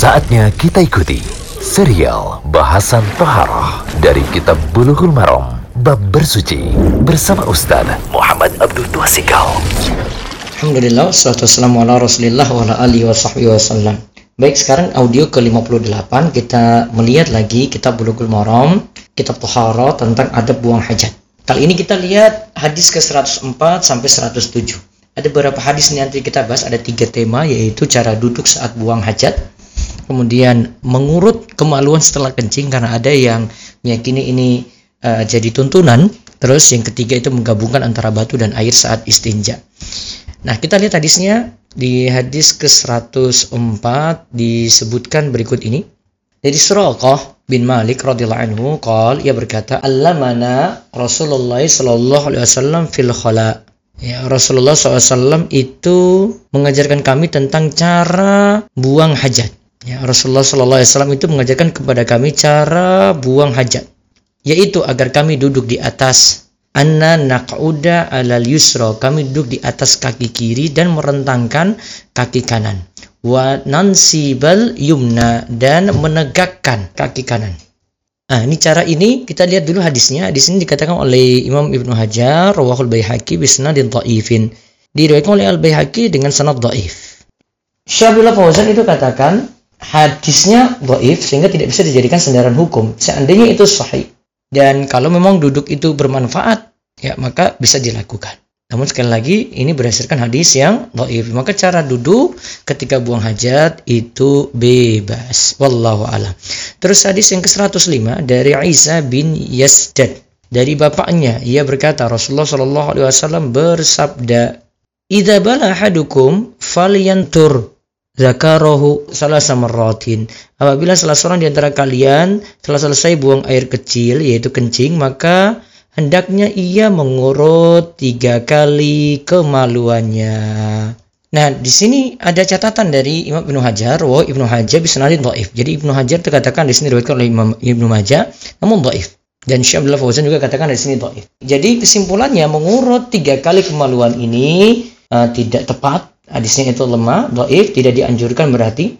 Saatnya kita ikuti serial bahasan Toharoh dari Kitab Bulughul Maram Bab Bersuci bersama Ustaz Muhammad Abdul Tuasikal. Alhamdulillah, salatu wassalamu ala rasulillah wa alihi wa sahbihi wasallam. Baik, sekarang audio ke-58 kita melihat lagi kitab Bulughul Maram, kitab Toharoh tentang adab buang hajat. Kali ini kita lihat hadis ke-104 sampai 107 ada beberapa hadis nanti kita bahas ada tiga tema yaitu cara duduk saat buang hajat kemudian mengurut kemaluan setelah kencing karena ada yang meyakini ini uh, jadi tuntunan. Terus yang ketiga itu menggabungkan antara batu dan air saat istinja. Nah kita lihat hadisnya. Di hadis ke-104 disebutkan berikut ini. Dari Suraqah bin Malik radhiyallahu anhu qol ia berkata allamana Rasulullah sallallahu alaihi wasallam fil khala. Ya, Rasulullah SAW itu mengajarkan kami tentang cara buang hajat. Ya, Rasulullah SAW itu mengajarkan kepada kami cara buang hajat, yaitu agar kami duduk di atas anna naq'uda alal yusra kami duduk di atas kaki kiri dan merentangkan kaki kanan wa nansibal yumna dan menegakkan kaki kanan Nah, ini cara ini kita lihat dulu hadisnya. Di sini dikatakan oleh Imam Ibnu Hajar, rawahul Baihaqi bisnadin dhaifin. Diriwayatkan oleh Al-Baihaqi dengan sanad dhaif. Syabullah Fauzan itu katakan hadisnya dhaif sehingga tidak bisa dijadikan sandaran hukum. Seandainya itu sahih dan kalau memang duduk itu bermanfaat, ya maka bisa dilakukan. Namun sekali lagi ini berdasarkan hadis yang dhaif. Maka cara duduk ketika buang hajat itu bebas. Wallahu alam. Terus hadis yang ke-105 dari Isa bin Yasdad dari bapaknya ia berkata Rasulullah Shallallahu alaihi wasallam bersabda Idza bala falyantur zakarahu salah samaratin. Apabila salah seorang di antara kalian telah selesai buang air kecil yaitu kencing maka hendaknya ia mengurut tiga kali kemaluannya. Nah, di sini ada catatan dari Imam Ibnu Hajar, wa Ibnu Hajar bisnadin dhaif. Jadi Ibnu Hajar terkatakan di sini diriwayatkan oleh Imam Ibnu Majah, namun dhaif. Dan Syekh Abdullah Fauzan juga katakan di sini dhaif. Jadi kesimpulannya mengurut tiga kali kemaluan ini uh, tidak tepat. Hadisnya itu lemah, dhaif, tidak dianjurkan berarti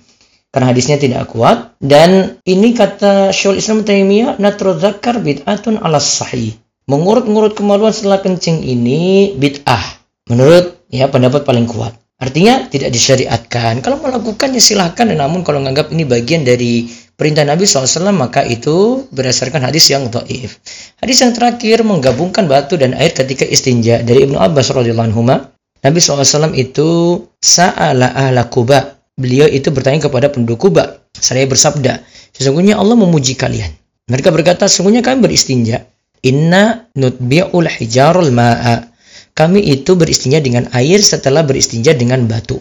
karena hadisnya tidak kuat dan ini kata Syaikhul Islam Taimiyah natru zakar bid'atun ala sahih mengurut-ngurut kemaluan setelah kencing ini bid'ah menurut ya pendapat paling kuat. Artinya tidak disyariatkan. Kalau melakukannya silahkan, namun kalau menganggap ini bagian dari perintah Nabi SAW maka itu berdasarkan hadis yang dhaif. Hadis yang terakhir menggabungkan batu dan air ketika istinja dari Ibnu Abbas radhiyallahu anhu. Nabi SAW itu sa'ala ahla Kuba. Beliau itu bertanya kepada penduduk Kuba. Saya bersabda, sesungguhnya Allah memuji kalian. Mereka berkata, sesungguhnya kami beristinja Inna nutbi'ul hijarul ma'a. Kami itu beristinja dengan air setelah beristinja dengan batu.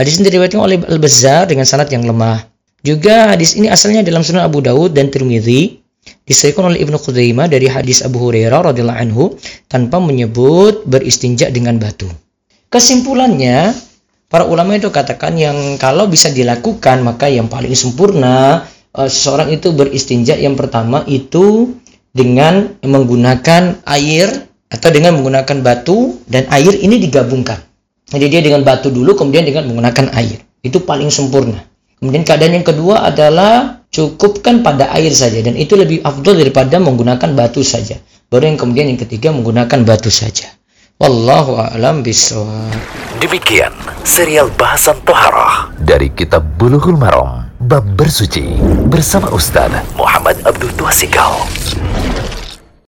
Hadis ini diriwayatkan oleh Al-Bazzar dengan sanad yang lemah. Juga hadis ini asalnya dalam Sunan Abu Dawud dan Tirmidzi disahkan oleh Ibnu Khuzaimah dari hadis Abu Hurairah radhiyallahu anhu tanpa menyebut beristinja dengan batu. Kesimpulannya, para ulama itu katakan yang kalau bisa dilakukan maka yang paling sempurna eh, seseorang itu beristinja yang pertama itu dengan menggunakan air atau dengan menggunakan batu dan air ini digabungkan. Jadi dia dengan batu dulu kemudian dengan menggunakan air. Itu paling sempurna. Kemudian keadaan yang kedua adalah cukupkan pada air saja dan itu lebih afdol daripada menggunakan batu saja. Baru yang kemudian yang ketiga menggunakan batu saja. Wallahu a'lam bishawab. Demikian serial bahasan toharah dari kitab Bulughul Maram bab bersuci bersama Ustaz Muhammad Abdul Tuasikal.